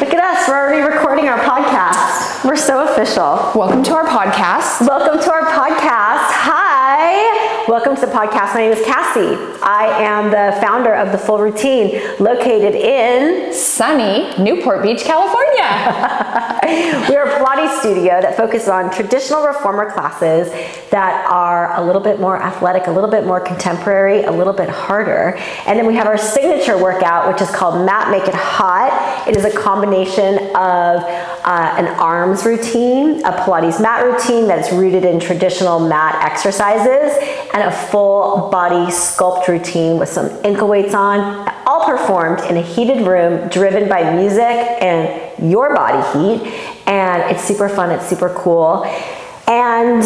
Look at us, we're already recording our podcast. We're so official. Welcome to our podcast. Welcome to our podcast. Hi. Welcome to the podcast. My name is Cassie. I am the founder of The Full Routine, located in sunny Newport Beach, California. We're a Pilates studio that focuses on traditional reformer classes that are a little bit more athletic, a little bit more contemporary, a little bit harder. And then we have our signature workout, which is called Mat Make It Hot. It is a combination of uh, an arms routine, a Pilates mat routine that's rooted in traditional mat exercises, and a full body sculpt routine with some ankle weights on, all performed in a heated room driven by music and your body heat. And it's super fun, it's super cool. And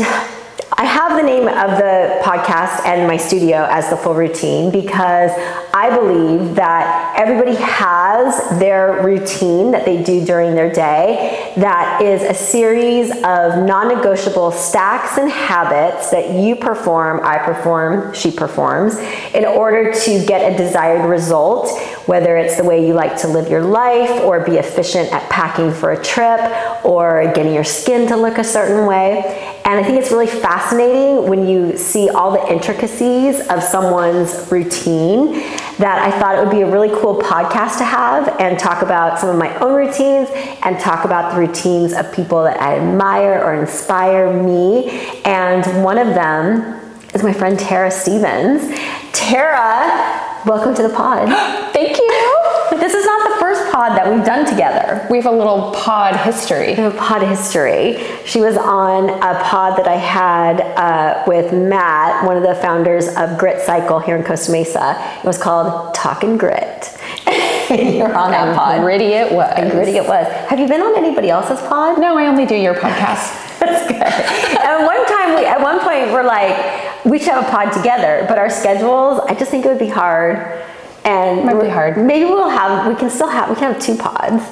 I have the name of the podcast and my studio as the full routine because I believe that everybody has their routine that they do during their day that is a series of non negotiable stacks and habits that you perform, I perform, she performs, in order to get a desired result, whether it's the way you like to live your life or be efficient at packing for a trip or getting your skin to look a certain way. And I think it's really fascinating when you see all the intricacies of someone's routine that I thought it would be a really cool podcast to have and talk about some of my own routines and talk about the routines of people that I admire or inspire me. And one of them is my friend Tera Stephens. Tera, welcome to the pod. Thank you. This is not the first pod that we've done together. We have a little pod history. We have a pod history. She was on a pod that I had uh, with Matt, one of the founders of Grit Cycle here in Costa Mesa. It was called Talkin' Grit. You're on that pod. Gritty it was. And gritty it was. Have you been on anybody else's pod? No, I only do your podcast. That's good. at one time, we, at one point, we're like, we should have a pod together, but our schedules, I just think it would be hard and Might be hard. Maybe we'll have. We can still have. We can have two pods.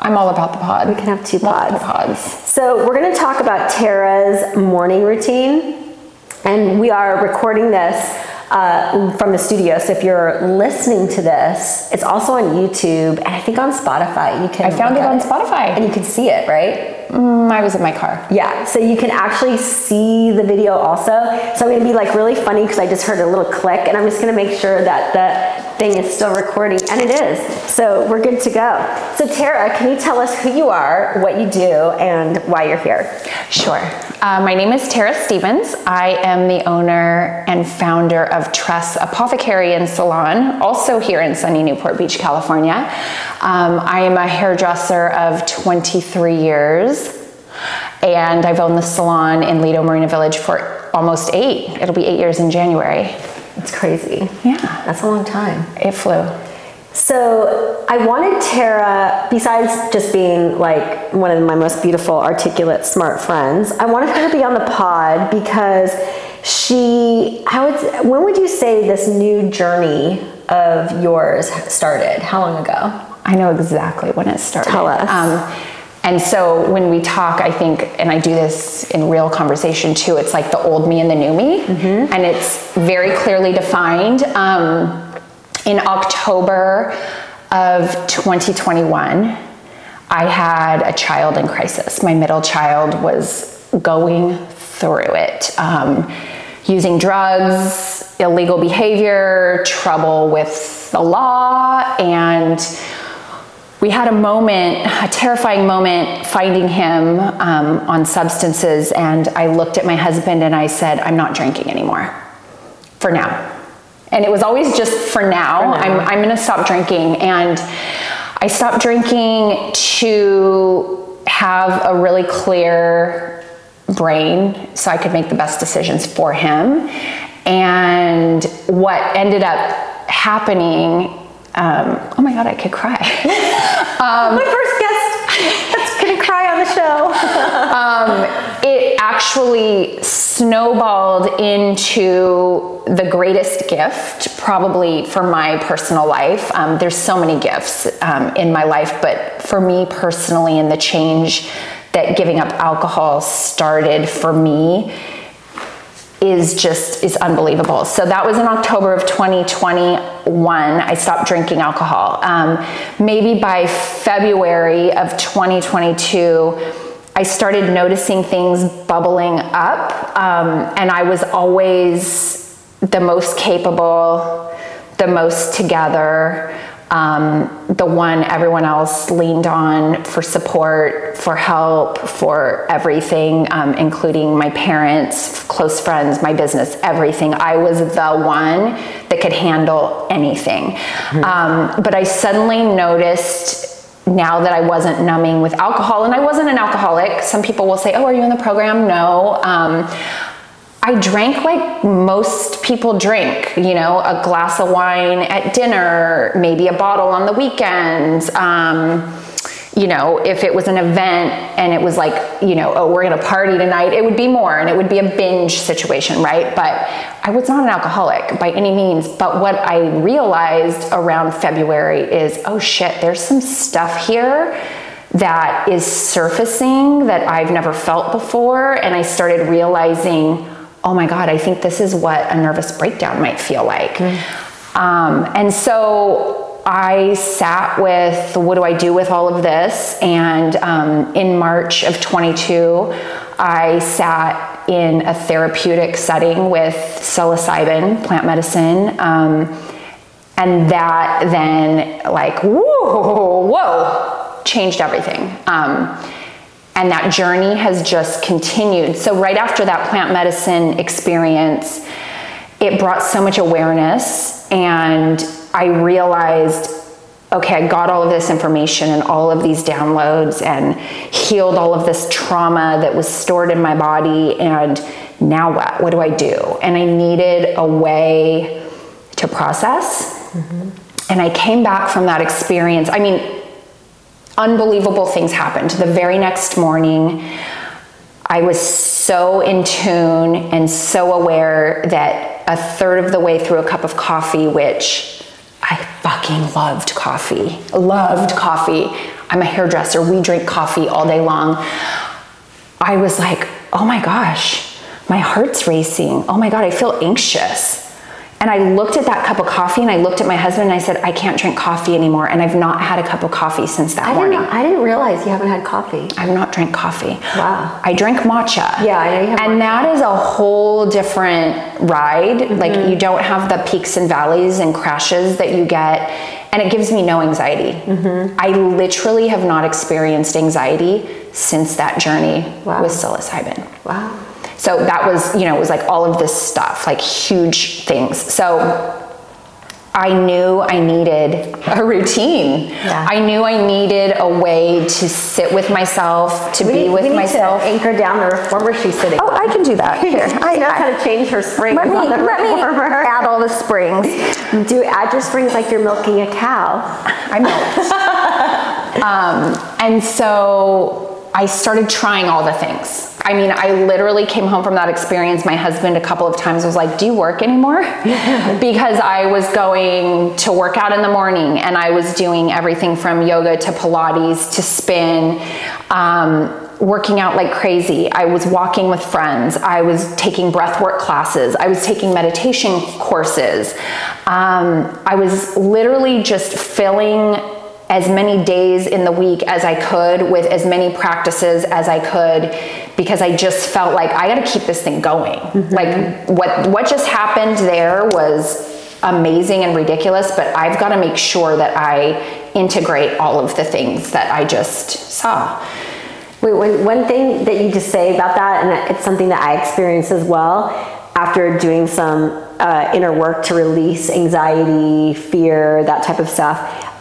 I'm all about the pod. We can have two Multiple pods. pods. So we're going to talk about Tera's morning routine, and we are recording this uh, from the studio. So if you're listening to this, it's also on YouTube and I think on Spotify. You can. I found it on Spotify. and you can see it, right? Mm, I was in my car. Yeah, so you can actually see the video also. So I'm gonna be like really funny because I just heard a little click and I'm just gonna make sure that the thing is still recording and it is. So we're good to go. So Tera, can you tell us who you are, what you do, and why you're here? Sure. Uh, my name is Tera Stephens. I am the owner and founder of Tress Apothecary and Salon, also here in sunny Newport Beach, California. Um, I am a hairdresser of 23 years, and I've owned the salon in Lido Marina Village for almost eight. It'll be eight years in January. It's crazy. Yeah, That's a long time. it flew. So I wanted Tera, besides just being like one of my most beautiful, articulate, smart friends, I wanted her to be on the pod because she, I would, when would you say this new journey of yours started? How long ago? I know exactly when it started. Tell us. Um, and so when we talk, I think, and I do this in real conversation too, it's like the old me and the new me. Mm-hmm. And it's very clearly defined. Um, in October of 2021, I had a child in crisis. My middle child was going through it. Um, using drugs, illegal behavior, trouble with the law, and we had a moment, a terrifying moment, finding him um, on substances. And I looked at my husband and I said, I'm not drinking anymore for now. And it was always just for now. For now. I'm, I'm going to stop drinking. And I stopped drinking to have a really clear brain so I could make the best decisions for him. And what ended up happening, um, oh my God, I could cry. Um, my first guest that's gonna cry on the show. um, it actually snowballed into the greatest gift, probably for my personal life. Um, there's so many gifts um, in my life, but for me personally, and the change that giving up alcohol started for me is just is unbelievable. So that was in October of 2020. 2021, I stopped drinking alcohol. Um, maybe by February of 2022, I started noticing things bubbling up, um, and I was always the most capable, the most together um, the one everyone else leaned on for support, for help, for everything, um, including my parents, close friends, my business, everything. I was the one that could handle anything. Mm-hmm. Um, but I suddenly noticed now that I wasn't numbing with alcohol, and I wasn't an alcoholic. Some people will say, Oh, are you in the program? No. I drank like most people drink, you know, a glass of wine at dinner, maybe a bottle on the weekends. Um, you know, if it was an event and it was like, you know, oh, we're gonna party tonight, it would be more and it would be a binge situation, right? But I was not an alcoholic by any means. But what I realized around February is, oh shit, there's some stuff here that is surfacing that I've never felt before. And I started realizing, oh my God, I think this is what a nervous breakdown might feel like. Mm. Um, and so I sat with what do I do with all of this? And um, in March of 22, I sat in a therapeutic setting with psilocybin, plant medicine. Um, and that then, like, whoa, whoa, changed everything. Um, and that journey has just continued. So, right after that plant medicine experience, it brought so much awareness, and I realized okay, I got all of this information and all of these downloads and healed all of this trauma that was stored in my body. And now what? What do I do? And I needed a way to process. Mm-hmm. And I came back from that experience. I mean, unbelievable things happened. The very next morning, I was so in tune and so aware that a third of the way through a cup of coffee, which I fucking loved coffee, loved coffee. I'm a hairdresser, we drink coffee all day long. I was like, oh my gosh, my heart's racing. Oh my God, I feel anxious. And I looked at that cup of coffee and I looked at my husband and I said, I can't drink coffee anymore. And I've not had a cup of coffee since that I morning. Didn't, I didn't realize you haven't had coffee. I've not drank coffee. Wow. I drink matcha. Yeah, I know you have And matcha. that is a whole different ride. Mm-hmm. Like you don't have the peaks and valleys and crashes that you get. And it gives me no anxiety. Mm-hmm. I literally have not experienced anxiety since that journey wow. with psilocybin. Wow. So that was, you know, it was like all of this stuff, like huge things. So I knew I needed a routine. Yeah. I knew I needed a way to sit with myself, to we, be with we need myself. To anchor down the reformer she's sitting. Oh, I can do that. Here, I know how to change her springs. Let me, on the let me reformer. add all the springs. Do add your springs like you're milking a cow. I milked. um, and so I started trying all the things. I mean, I literally came home from that experience. My husband, a couple of times, was like, Do you work anymore? because I was going to work out in the morning and I was doing everything from yoga to Pilates to spin. Um, working out like crazy. I was walking with friends. I was taking breathwork classes. I was taking meditation courses. Um, I was literally just filling as many days in the week as I could with as many practices as I could because I just felt like I got to keep this thing going. Mm-hmm. Like what what just happened there was amazing and ridiculous, but I've got to make sure that I integrate all of the things that I just saw. Wait, one, one thing that you just say about that, and it's something that I experienced as well after doing some uh, inner work to release anxiety, fear, that type of stuff.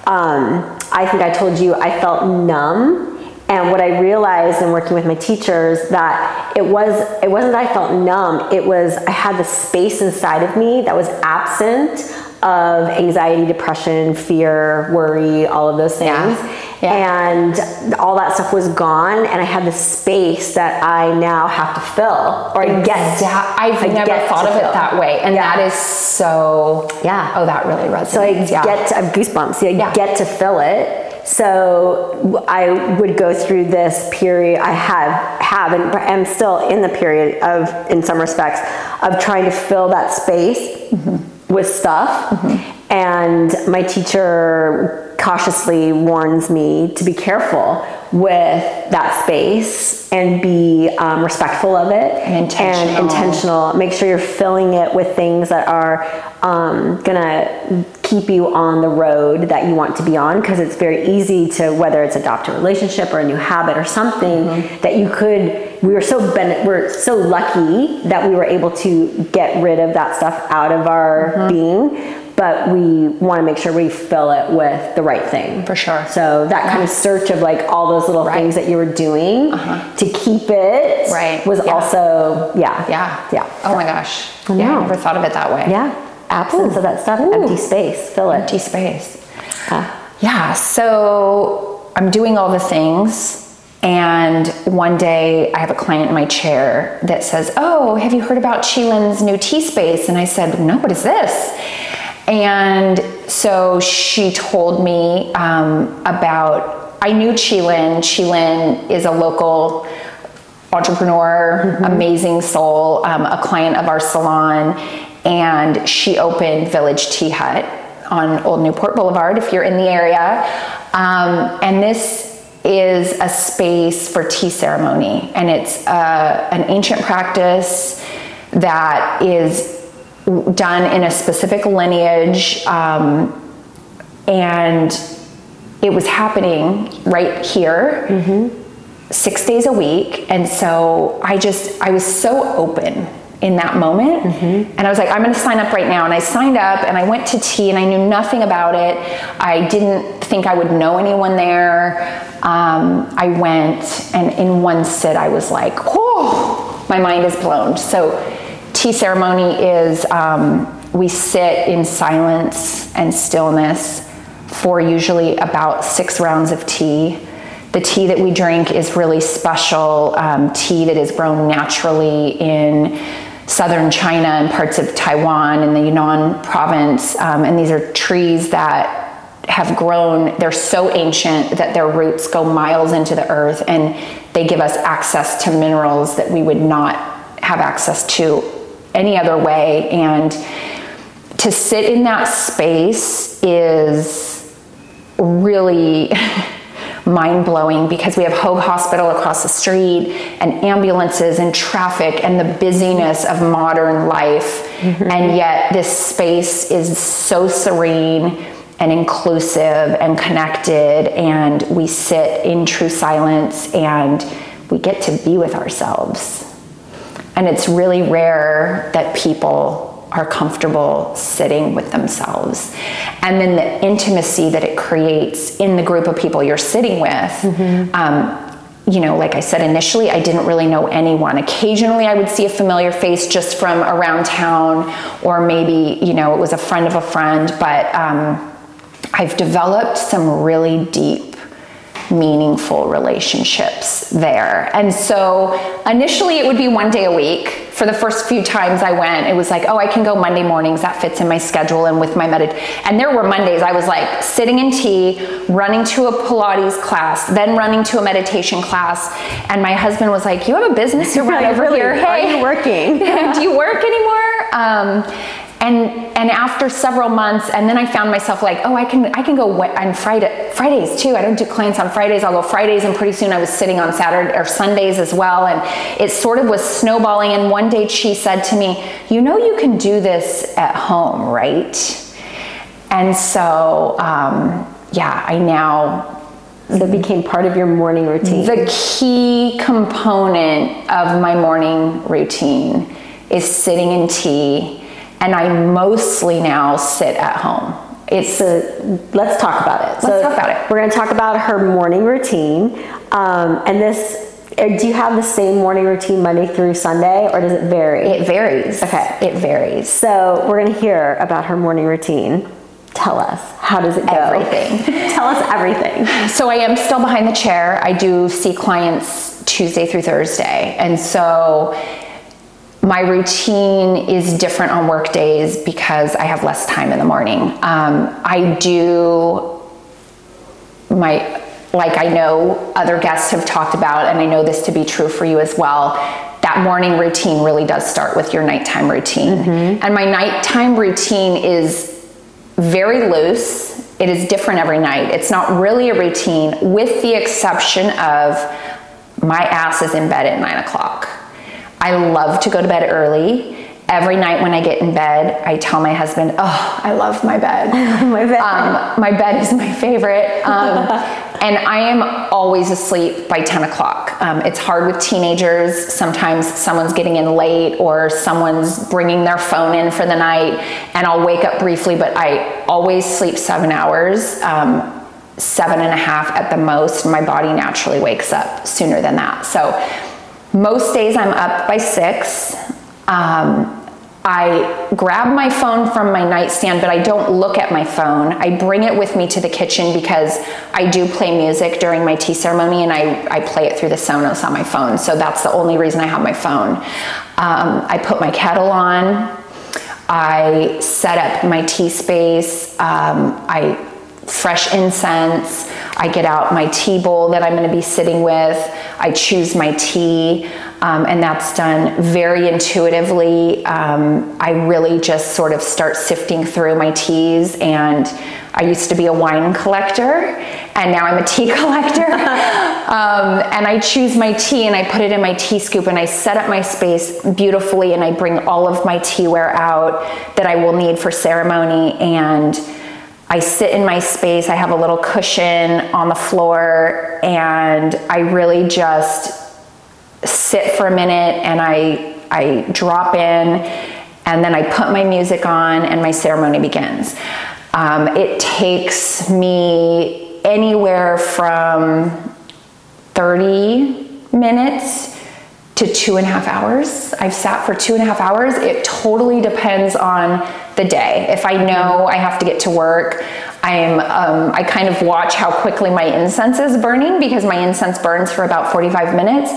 Um, I think I told you I felt numb and what I realized in working with my teachers that it was it wasn't that I felt numb, it was I had the space inside of me that was absent of anxiety, depression, fear, worry, all of those things. Yeah. Yeah. And all that stuff was gone, and I had the space that I now have to fill, or I guess I've I never thought of fill. it that way, and yeah. that is so. Yeah. Oh, that really resonates. So I yeah. get to, I have goosebumps. I yeah. get to fill it, so I would go through this period. I have have and am still in the period of, in some respects, of trying to fill that space mm-hmm. with stuff. Mm-hmm. And my teacher cautiously warns me to be careful with that space and be um, respectful of it And intentional. and intentional. Make sure you're filling it with things that are um, gonna keep you on the road that you want to be on because it's very easy to whether it's adopt a relationship or a new habit or something that you could we were so ben- we're so lucky that we were able to get rid of that stuff out of our being but we want to make sure we fill it with the right thing For sure. so that kind of search of like all those little Right. things that you were doing uh-huh. to keep it Right. was Yeah. also yeah Yeah. yeah Oh my gosh. I Yeah. I never thought of it that way. yeah absence of that stuff empty space fill it Empty space. Yeah. Yeah, so I'm doing all the things. And one day I have a client in my chair that says, Oh, have you heard about Chilin's new tea space? And I said, No, what is this? And so she told me um, about, I knew Chilin. Chilin is a local entrepreneur, amazing soul, um, a client of our salon, and she opened Village Tea Hut on Old Newport Boulevard if you're in the area. Um, and this is a space for tea ceremony, and it's uh, an ancient practice that is done in a specific lineage. Um, and it was happening right here six days a week. And so i just i was so open in that moment. And i was like i'm going to sign up right now. And i signed up and i went to tea and i knew nothing about it. I didn't think i would know anyone there. Um, i went and in one sit i was like oh my mind is blown. So tea ceremony is um, we sit in silence and stillness for usually about six rounds of tea. The tea that we drink is really special um, tea that is grown naturally in southern China and parts of Taiwan and the Yunnan province. Um, and these are trees that have grown, they're so ancient that their roots go miles into the earth and they give us access to minerals that we would not have access to any other way. And to sit in that space is really mind blowing because we have Hoag Hospital across the street and ambulances and traffic and the busyness of modern life. Mm-hmm. And yet, this space is so serene and inclusive and connected, and we sit in true silence and we get to be with ourselves. And it's really rare that people are comfortable sitting with themselves. And then the intimacy that it creates in the group of people you're sitting with. Um, you know, like I said initially, I didn't really know anyone. Occasionally, I would see a familiar face just from around town, or maybe, you know, it was a friend of a friend, but um, I've developed some really deep meaningful relationships there. And so initially it would be one day a week. For the first few times I went, it was like, oh, I can go Monday mornings. That fits in my schedule and with my medit. And there were Mondays I was like sitting in tea, running to a Pilates class, then running to a meditation class. And my husband was like, you have a business to run over really, here. are you working? do you work anymore? Um, and and after several months, and then I found myself like, oh, I can I can go on Friday Fridays too. I don't do clients on Fridays. I'll go Fridays, and pretty soon I was sitting on Saturday or Sundays as well. And it sort of was snowballing. And one day she said to me, you know, you can do this at home, right? And so um, yeah, I now So it became part of your morning routine. the key component of my morning routine is sitting in tea, and I mostly now sit at home. It's So let's talk about it. Let's so talk about it. We're going to talk about her morning routine. Um, and this, uh, do you have the same morning routine Monday through Sunday, or does it vary? it varies. Okay. it varies. so we're going to hear about her morning routine. Tell us, how does it go? Everything. Tell us everything. So I am still behind the chair. I do see clients Tuesday through Thursday, and so my routine is different on work days because I have less time in the morning. Um, I do my like I know other guests have talked about, and I know this to be true for you as well. That morning routine really does start with your nighttime routine, and my nighttime routine is very loose. It is different every night. It's not really a routine, with the exception of my ass is in bed at nine o'clock. I love to go to bed early. Every night when I get in bed, I tell my husband, "Oh, I love my bed. My bed. Um, my bed is my favorite." Um, and I am always asleep by 10 o'clock. Um, it's hard with teenagers. Sometimes someone's getting in late or someone's bringing their phone in for the night, and I'll wake up briefly, but I always sleep seven hours. Um, seven and a half at the most. My body naturally wakes up sooner than that. So most days I'm up by six. Um, I grab my phone from my nightstand, but I don't look at my phone. I bring it with me to the kitchen because I do play music during my tea ceremony and I, I play it through the Sonos on my phone. So that's the only reason I have my phone. Um, I put my kettle on. I set up my tea space. Um, I fresh incense. I get out my tea bowl that I'm going to be sitting with. I choose my tea, um, and that's done very intuitively. Um, I really just sort of start sifting through my teas, and I used to be a wine collector, and now I'm a tea collector. um, and I choose my tea and I put it in my tea scoop, and I set up my space beautifully, and I bring all of my teaware out that I will need for ceremony and I sit in my space, I have a little cushion on the floor, and I really just sit for a minute and I, I drop in, and then I put my music on, and my ceremony begins. Um, it takes me anywhere from 30 minutes to two and a half hours. I've sat for two and a half hours. It totally depends on the day. If I know I have to get to work, I'm um, I kind of watch how quickly my incense is burning because my incense burns for about 45 minutes.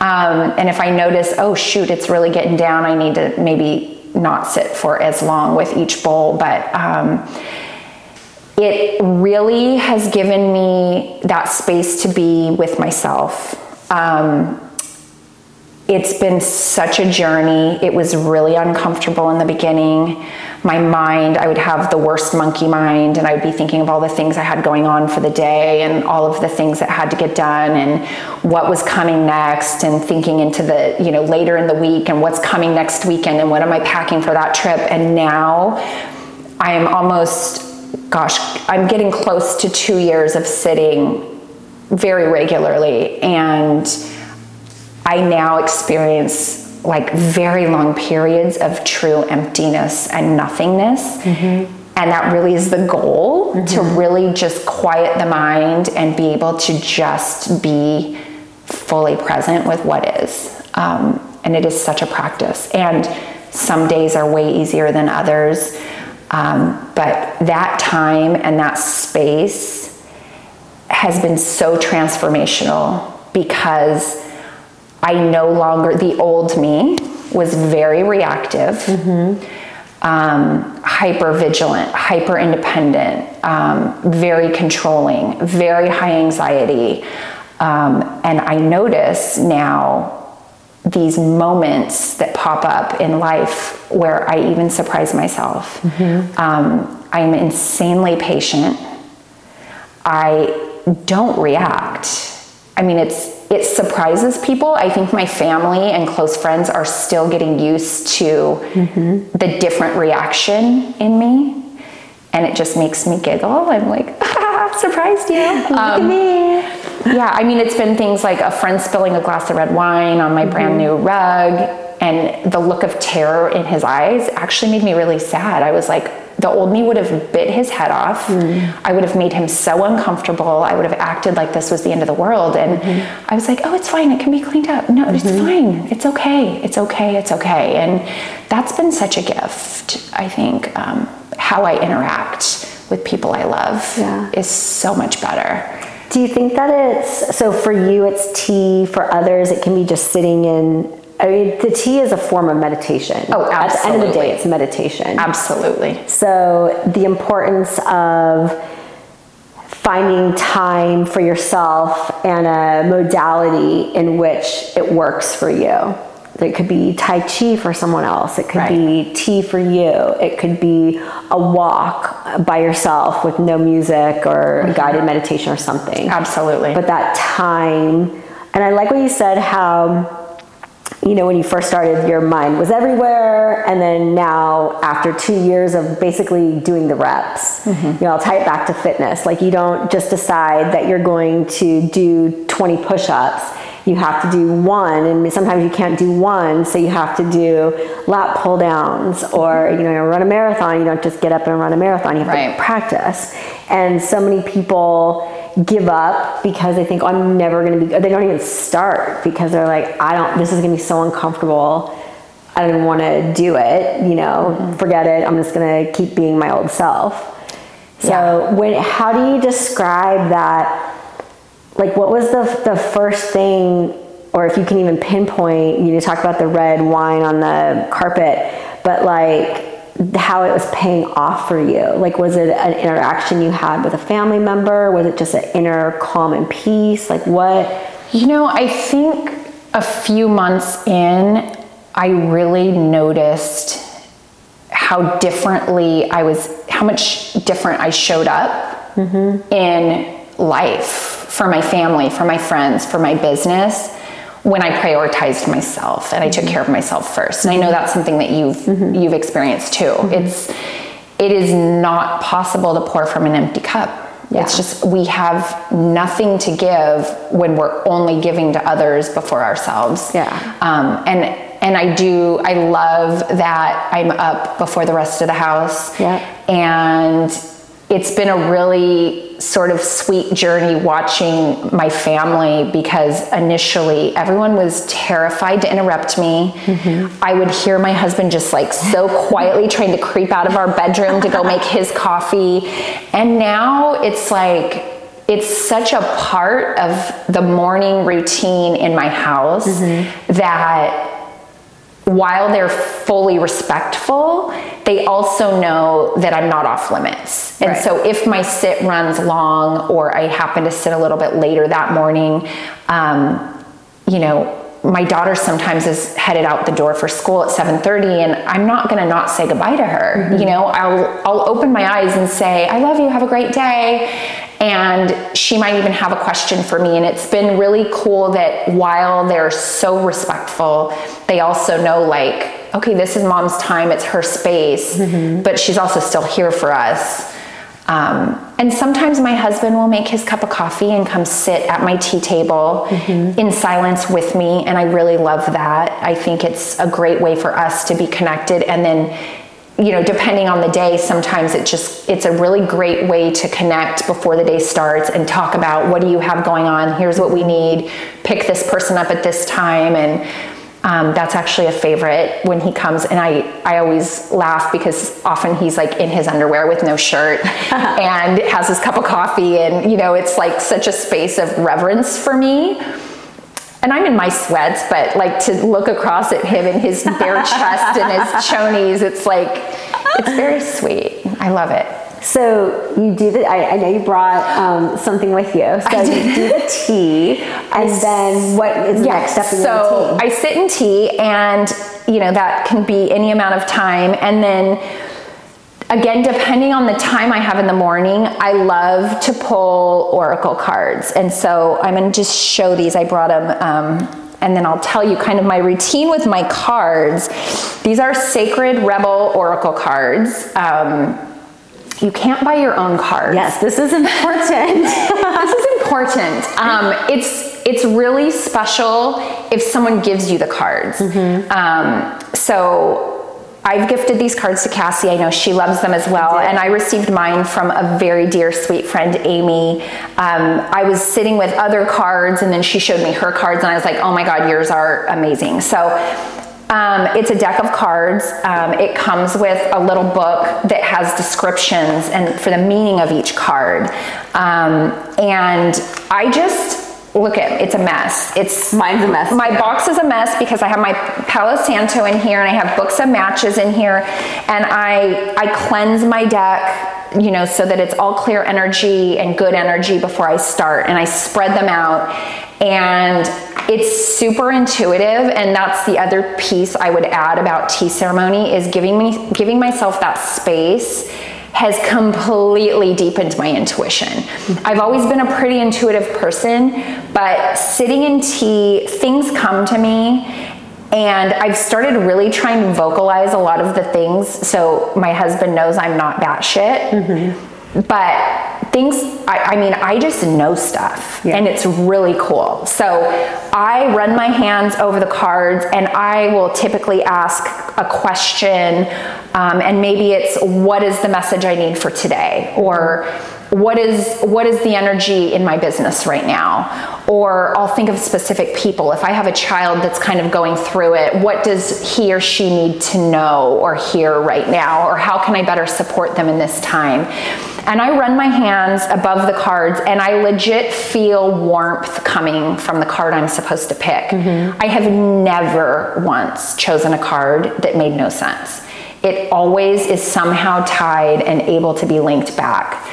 Um, and if I notice, oh shoot, it's really getting down, I need to maybe not sit for as long with each bowl. But um, it really has given me that space to be with myself. Um, it's been such a journey. It was really uncomfortable in the beginning. My mind, I would have the worst monkey mind, and I would be thinking of all the things I had going on for the day and all of the things that had to get done and what was coming next, and thinking into the, you know, later in the week and what's coming next weekend and what am I packing for that trip. And now I am almost, gosh, I'm getting close to two years of sitting very regularly. And I now experience like very long periods of true emptiness and nothingness. Mm-hmm. And that really is the goal mm-hmm. to really just quiet the mind and be able to just be fully present with what is. Um, and it is such a practice. And some days are way easier than others. Um, but that time and that space has been so transformational because I no longer, the old me was very reactive, mm-hmm. um, hyper vigilant, hyper independent, um, very controlling, very high anxiety. Um, and I notice now these moments that pop up in life where I even surprise myself. Mm-hmm. I'm insanely patient. I don't react. I mean, it's it surprises people. I think my family and close friends are still getting used to mm-hmm. the different reaction in me. And it just makes me giggle. I'm like, ah, surprised you. Look um, at me. Yeah, I mean, it's been things like a friend spilling a glass of red wine on my mm-hmm. brand new rug, and the look of terror in his eyes actually made me really sad. I was like, the old me would have bit his head off. Mm. I would have made him so uncomfortable. I would have acted like this was the end of the world. And mm-hmm. I was like, oh, it's fine. It can be cleaned up. No, mm-hmm. it's fine. It's okay. It's okay. It's okay. And that's been such a gift, I think. Um, how I interact with people I love yeah. is so much better. Do you think that it's so for you, it's tea, for others, it can be just sitting in I mean, the tea is a form of meditation. Oh, absolutely. At the end of the day, it's meditation. Absolutely. So the importance of finding time for yourself and a modality in which it works for you. It could be Tai Chi for someone else. It could Right. be tea for you. It could be a walk by yourself with no music or a guided meditation or something. Absolutely. But that time, and I like what you said how you know, when you first started, your mind was everywhere, and then now, after two years of basically doing the reps, mm-hmm. you know, I'll tie it back to fitness. Like, you don't just decide that you're going to do 20 push ups. You have to do one, and sometimes you can't do one, so you have to do lat pull downs, or you know, run a marathon. You don't just get up and run a marathon. You have Right. to practice. And so many people give up because they think, oh, I'm never going to be, they don't even start because they're like, I don't, this is going to be so uncomfortable. I don't want to do it, you know, mm-hmm. forget it. I'm just going to keep being my old self. So, Yeah. when, how do you describe that? Like, what was the, the first thing, or if you can even pinpoint, you talk about the red wine on the carpet, but like, how it was paying off for you. Like, was it an interaction you had with a family member? Was it just an inner calm and peace? Like, what? You know, I think a few months in, I really noticed how differently I was, how much different I showed up mm-hmm. in life for my family, for my friends, for my business when I prioritized myself and I took care of myself first. And I know that's something that you've you've experienced too. It's it is not possible to pour from an empty cup. It's just we have nothing to give when we're only giving to others before ourselves. Yeah. Um, and and I do I love that I'm up before the rest of the house. Yeah. And it's been a really sort of sweet journey watching my family because initially everyone was terrified to interrupt me. Mm-hmm. I would hear my husband just like so quietly trying to creep out of our bedroom to go make his coffee. And now it's like, it's such a part of the morning routine in my house mm-hmm. that while they're fully respectful, they also know that I'm not off limits. And Right. so if my sit runs long or I happen to sit a little bit later that morning, um, you know, my daughter sometimes is headed out the door for school at 7:30 and I'm not going to not say goodbye to her. You know, I'll I'll open my eyes and say, "I love you. Have a great day." And she might even have a question for me and it's been really cool that while they're so respectful, they also know like, okay, this is mom's time, it's her space, but she's also still here for us. Um, and sometimes my husband will make his cup of coffee and come sit at my tea table in silence with me. And I really love that. I think it's a great way for us to be connected. And then, you know, depending on the day, sometimes it just, it's a really great way to connect before the day starts and talk about what do you have going on? Here's what we need. Pick this person up at this time. And, um, that's actually a favorite when he comes, and I, I always laugh because often he's like in his underwear with no shirt and has his cup of coffee, and you know, it's like such a space of reverence for me. And I'm in my sweats, but like to look across at him in his bare chest and his chonies, it's like, it's very sweet. I love it. So you do the. I, I know you brought um, something with you. So you do the tea, and then what is the next step in so your tea? I sit in tea, and you know that can be any amount of time, and then again, depending on the time I have in the morning, I love to pull oracle cards, and so I'm going to just show these. I brought them. Um, and then I'll tell you kind of my routine with my cards. These are Sacred Rebel Oracle cards. Um, you can't buy your own cards yes, this is important. this is important. Um, it's it's really special if someone gives you the cards. Um, so I've gifted these cards to Cassie. I know she loves them as well, and I received mine from a very dear, sweet friend, Amy. Um, I was sitting with other cards, and then she showed me her cards, and I was like, "Oh my God, yours are amazing!" So. Um, it's a deck of cards. Um, it comes with a little book that has descriptions and for the meaning of each card. Um, and I just look at it's a mess. It's Mine's a mess, My too. box is a mess because I have my Palo Santo in here and I have books of matches in here, and I I cleanse my deck you know, so that it's all clear energy and good energy before I start. And I spread them out. And it's super intuitive. And that's the other piece I would add about tea ceremony is giving me giving myself that space has completely deepened my intuition. I've always been a pretty intuitive person, but sitting in tea, things come to me and I've started really trying to vocalize a lot of the things. So my husband knows I'm not batshit. Mm-hmm. But things, I, I, mean, I just know stuff yeah. and it's really cool. So I run my hands over the cards and I will typically ask a question. Um, and maybe it's what is the message I need for today? Or what is what is the energy in my business right now? Or i'll think of specific people. If i have a child that's kind of going through it what does he or she need to know or hear right now? Or how can i better support them in this time? And i run my hands above the cards and i legit feel warmth coming from the card i'm supposed to pick. Mm-hmm. i have never once chosen a card that made no sense. It always is somehow tied and able to be linked back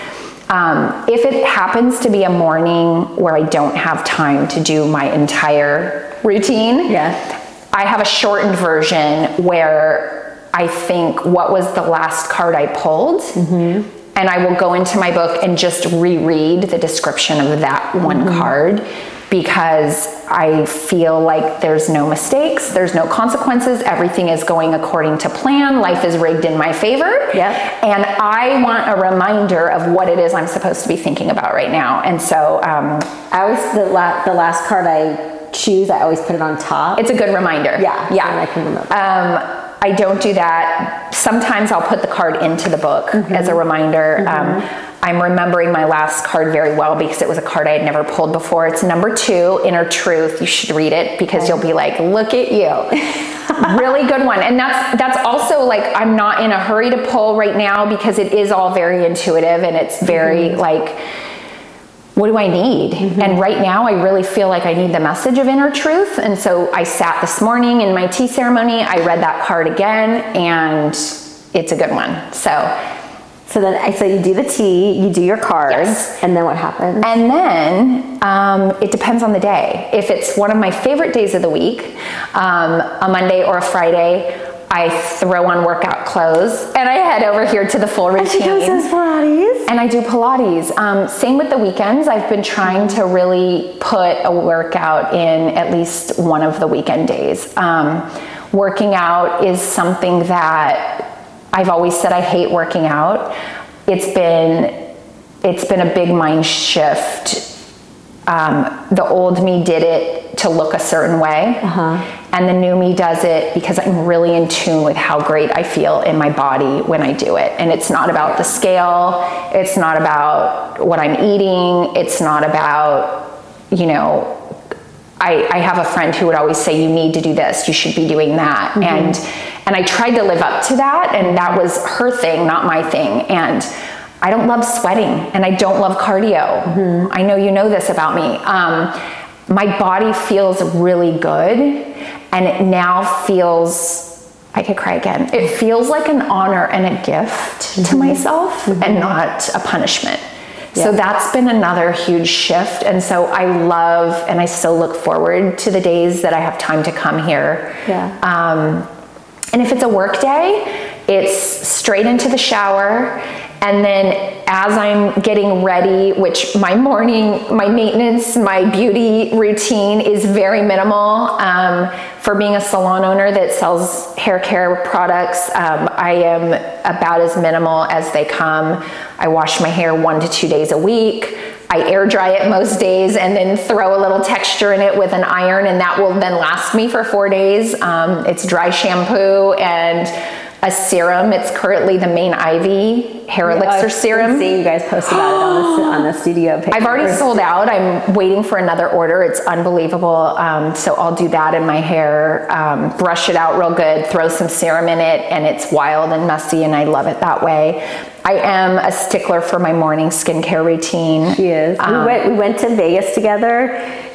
um, if it happens to be a morning where I don't have time to do my entire routine, yeah. I have a shortened version where I think what was the last card I pulled. Mm-hmm. And I will go into my book and just reread the description of that one mm-hmm. card because I feel like there's no mistakes, there's no consequences, everything is going according to plan, life is rigged in my favor. Yeah. And I want a reminder of what it is I'm supposed to be thinking about right now. And so um, I always the, la- the last card I choose, I always put it on top. It's a good reminder. Yeah. Yeah. I can remember. Um, I don't do that. Sometimes I'll put the card into the book mm-hmm. as a reminder. Mm-hmm. Um, I'm remembering my last card very well because it was a card I had never pulled before. It's number two, Inner Truth. You should read it because you'll be like, look at you. really good one. And that's that's also like I'm not in a hurry to pull right now because it is all very intuitive and it's very mm-hmm. like what do I need? Mm-hmm. And right now, I really feel like I need the message of inner truth. And so I sat this morning in my tea ceremony, I read that card again, and it's a good one. So so then, I so you do the tea, you do your cards, yes. and then what happens? And then um, it depends on the day. If it's one of my favorite days of the week, um, a Monday or a Friday, I throw on workout clothes and I head over here to the full routine. And she goes Pilates. And I do Pilates. Um, same with the weekends. I've been trying to really put a workout in at least one of the weekend days. Um, working out is something that I've always said I hate working out. It's been it's been a big mind shift. Um, the old me did it to look a certain way, uh-huh. And the new me does it because I'm really in tune with how great I feel in my body when I do it. And it's not about the scale. It's not about what I'm eating. It's not about you know I, I, have a friend who would always say, You need to do this, you should be doing that. Mm-hmm. And and I tried to live up to that, and that was her thing, not my thing. And I don't love sweating and I don't love cardio. Mm-hmm. I know you know this about me. Um, my body feels really good, and it now feels I could cry again. It feels like an honor and a gift mm-hmm. to myself mm-hmm. and not a punishment. Yeah. So that's been another huge shift. And so I love and I still look forward to the days that I have time to come here. Yeah. Um, and if it's a work day, it's straight into the shower. And then as I'm getting ready, which my morning, my maintenance, my beauty routine is very minimal. Um, for being a salon owner that sells hair care products, um, I am about as minimal as they come. I wash my hair one to two days a week. I air dry it most days and then throw a little texture in it with an iron, and that will then last me for four days. Um, it's dry shampoo and a serum. It's currently the main Ivy hair elixir oh, serum. See, you guys posted about it on the, on the studio page. I've already sold out. I'm waiting for another order. It's unbelievable. Um, so I'll do that in my hair, um, brush it out real good, throw some serum in it, and it's wild and messy, and I love it that way. I am a stickler for my morning skincare routine. She is. Um, we, went, we went to Vegas together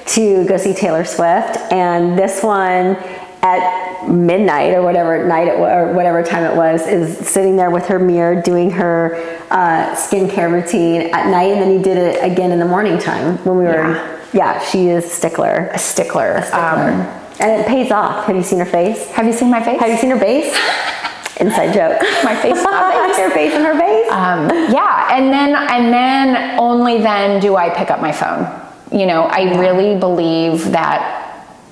to go see Taylor Swift, and this one at midnight or whatever night it or whatever time it was is sitting there with her mirror doing her uh, skincare routine at night, and then you did it again in the morning time when we were. Yeah. Yeah, she is stickler. A stickler. Um, and it pays off. Have you seen her face? have you seen my face? Have you seen her face Inside joke. my face? my face? her face and her face. Um, yeah, and then and then only then do I pick up my phone. You know, I really believe that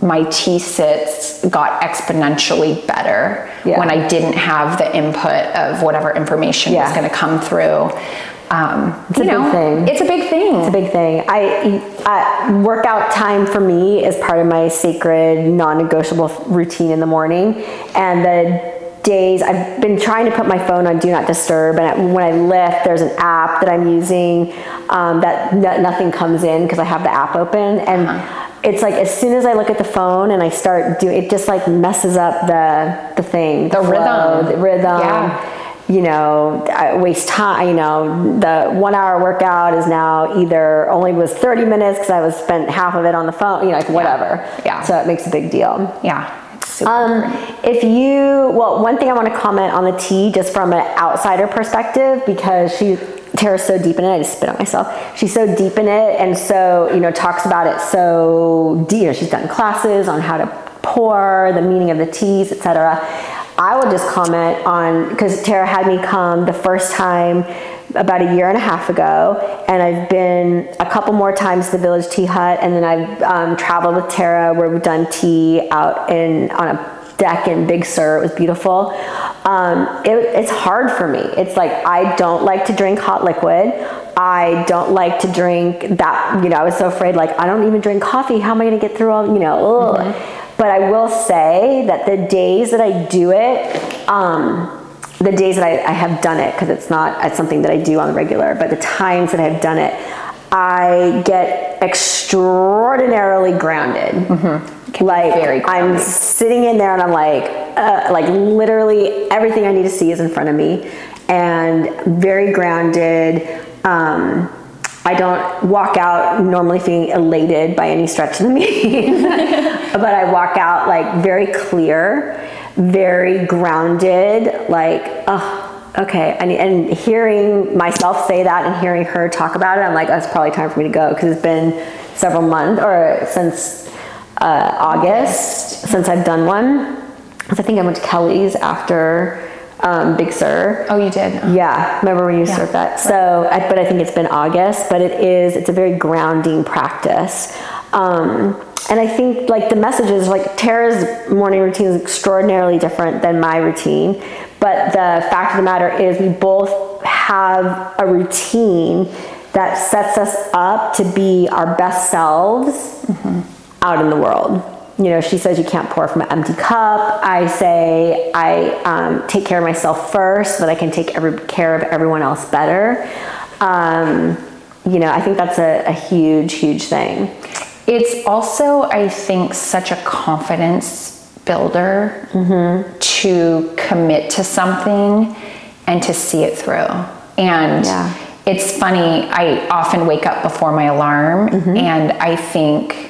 my T sits got exponentially better Yeah. when I didn't have the input of whatever information was going to come through. Um, It's a big thing. It's a big thing. It's a big thing. I, I workout time for me is part of my sacred, non-negotiable routine in the morning, and the days I've been trying to put my phone on do not disturb, and when I lift, there's an app that I'm using um, that no, nothing comes in because I have the app open, and it's like as soon as I look at the phone and I start doing, it just like messes up the the thing, The rhythm. the rhythm Yeah. you know, I waste time. You know, the one hour workout is now either only was 30 minutes because I was spent half of it on the phone, you know, like whatever. Yeah. So it makes a big deal. yeah. It's super Um, if you, well, one thing I want to comment on the tea, just from an outsider perspective, because she, Tera's so deep in it, I just spit on myself. She's so deep in it, and so you know, talks about it so deep. You know, she's done classes on how to pour, the meaning of the teas, etc. I will just comment on because Tera had me come the first time about a year and a half ago, and I've been a couple more times to the Village Tea Hut, and then I've um, traveled with Tera where we've done tea out in on a deck in Big Sur. It was beautiful. Um, it, it's hard for me. It's like I don't like to drink hot liquid. I don't like to drink that. You know, I was so afraid. Like I don't even drink coffee. How am I going to get through all? You know. ugh. But I will say that the days that I do it. Um, the days that I, I have done it, because it's not it's something that I do on the regular, but the times that I've done it, I get extraordinarily grounded. Like very I'm sitting in there and I'm like, uh, like literally everything I need to see is in front of me, and very grounded. Um, I don't walk out normally feeling elated by any stretch of the meaning, but I walk out like very clear, very grounded, like, oh, okay. And, and hearing myself say that and hearing her talk about it, I'm like, oh, it's probably time for me to go because it's been several months or since uh, August since I've done one. Because I think I went to Kelly's after um, Big Sur. Oh, you did. Yeah, remember when you served that? So, I, but I think it's been August, but it is, it's a very grounding practice. Um, and I think like the messages, like Tera's morning routine is extraordinarily different than my routine. But the fact of the matter is, we both have a routine that sets us up to be our best selves out in the world. You know, she says you can't pour from an empty cup. I say I um, take care of myself first so that I can take every, care of everyone else better. Um, you know, I think that's a, a huge, huge thing. It's also, I think, such a confidence builder to commit to something and to see it through. And Yeah. it's funny, I often wake up before my alarm and I think,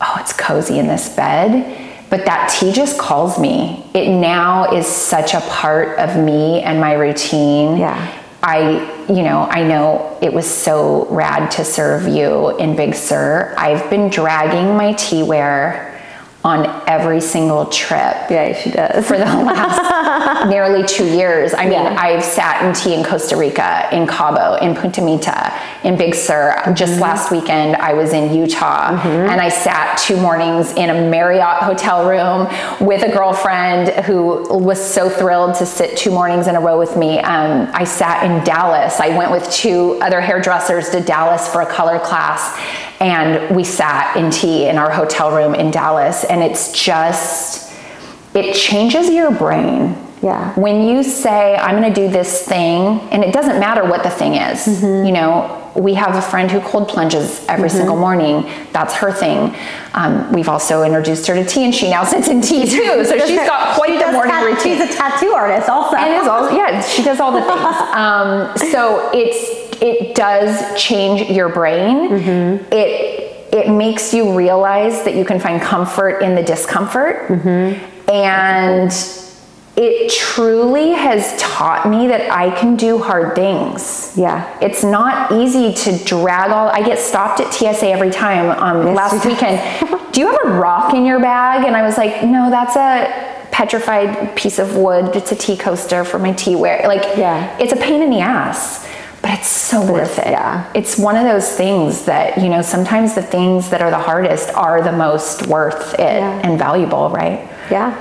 oh, it's cozy in this bed. But that tea just calls me. It now is such a part of me and my routine. Yeah. I, you know, I know it was so rad to serve you in Big Sur. I've been dragging my teaware on every single trip Yeah, she does. for the last nearly two years. I mean, Yeah. I've sat in tea in Costa Rica, in Cabo, in Punta Mita, in Big Sur. Just last weekend, I was in Utah and I sat two mornings in a Marriott hotel room with a girlfriend who was so thrilled to sit two mornings in a row with me. Um, I sat in Dallas. I went with two other hairdressers to Dallas for a color class and we sat in tea in our hotel room in Dallas. And it's just, it changes your brain. Yeah. When you say, I'm going to do this thing, and it doesn't matter what the thing is, Mm-hmm. you know, we have a friend who cold plunges every single morning. That's her thing. Um, we've also introduced her to tea, and she now sits in tea too. So she's got quite She the morning tat- routine. She's a tattoo artist also. And is all yeah, she does all the things. Um, so it's it does change your brain. Mm-hmm. It it makes you realize that you can find comfort in the discomfort. Mm-hmm. And it truly has taught me that I can do hard things. Yeah. It's not easy to drag all, I get stopped at TSA every time. Um, Yes, last weekend, do you have a rock in your bag? And I was like, no, that's a petrified piece of wood. It's a tea coaster for my tea ware. Like, Yeah. it's a pain in the ass. But it's so worth it. yeah. It's one of those things that, you know, sometimes the things that are the hardest are the most worth it Yeah. and valuable, right? Yeah.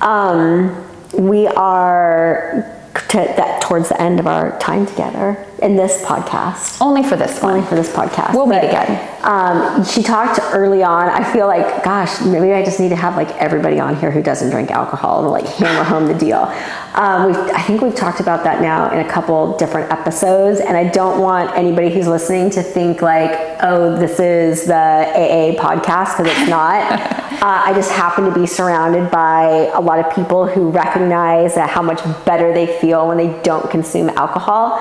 Um, we are to, that towards the end of our time together in this podcast. Only for this one. Only for this podcast. We'll meet But, again. Um, she talked early on. I feel like, gosh, maybe I just need to have like everybody on here who doesn't drink alcohol and like hammer home the deal. Um, we've, I think we've talked about that now in a couple different episodes, and I don't want anybody who's listening to think like, oh, this is the AA podcast because it's not. uh, I just happen to be surrounded by a lot of people who recognize that how much better they feel when they don't consume alcohol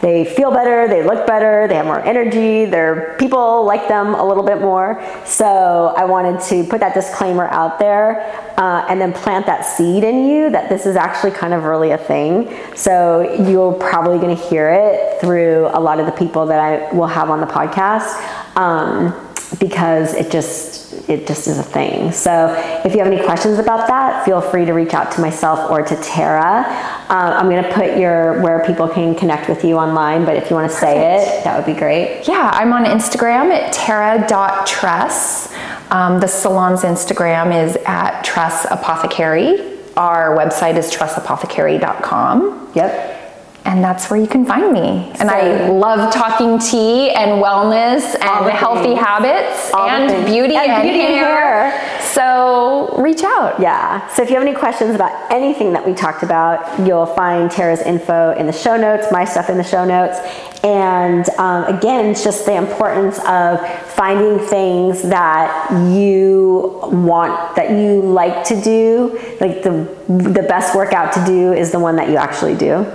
they feel better, they look better, they have more energy, their people like them a little bit more. So I wanted to put that disclaimer out there uh, and then plant that seed in you that this is actually kind of really a thing. So you're probably going to hear it through a lot of the people that I will have on the podcast. Um, because it just it just is a thing. So if you have any questions about that, feel free to reach out to myself or to Tera. Um, I'm going to put your where people can connect with you online, but if you want to say it, that would be great. Yeah, I'm on Instagram at tera.tress. Um, the salon's Instagram is at Tress Apothecary. Our website is tressapothecary.com. Yep. And that's where you can find me. And I love talking tea and wellness and healthy things. habits All and beauty And and, beauty and hair. hair. So reach out. Yeah. So if you have any questions about anything that we talked about, you'll find Tera's info in the show notes, my stuff in the show notes. And um, again, it's just the importance of finding things that you want, that you like to do. Like the the best workout to do is the one that you actually do.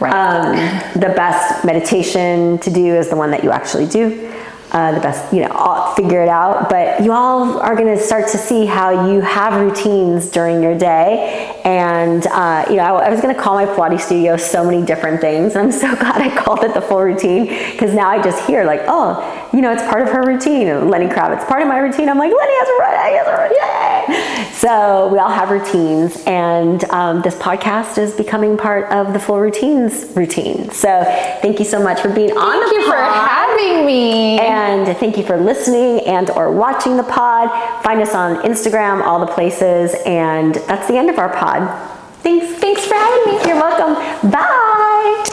Right. Um, the best meditation to do is the one that you actually do. Uh, the best, you know, all, figure it out. But you all are going to start to see how you have routines during your day. And, uh, you know, I, I was going to call my Pilates studio so many different things. And I'm so glad I called it the full routine because now I just hear, like, oh, you know, it's part of her routine. And Lenny Kravitz, part of my routine. I'm like, Lenny has a routine. Has a routine. So we all have routines. And um, this podcast is becoming part of the full routines routine. So thank you so much for being on Thank the you for having me. And thank you for listening and or watching the pod. Find us on Instagram, all the places, and that's the end of our pod. Thanks. Thanks for having me. You're welcome. Bye.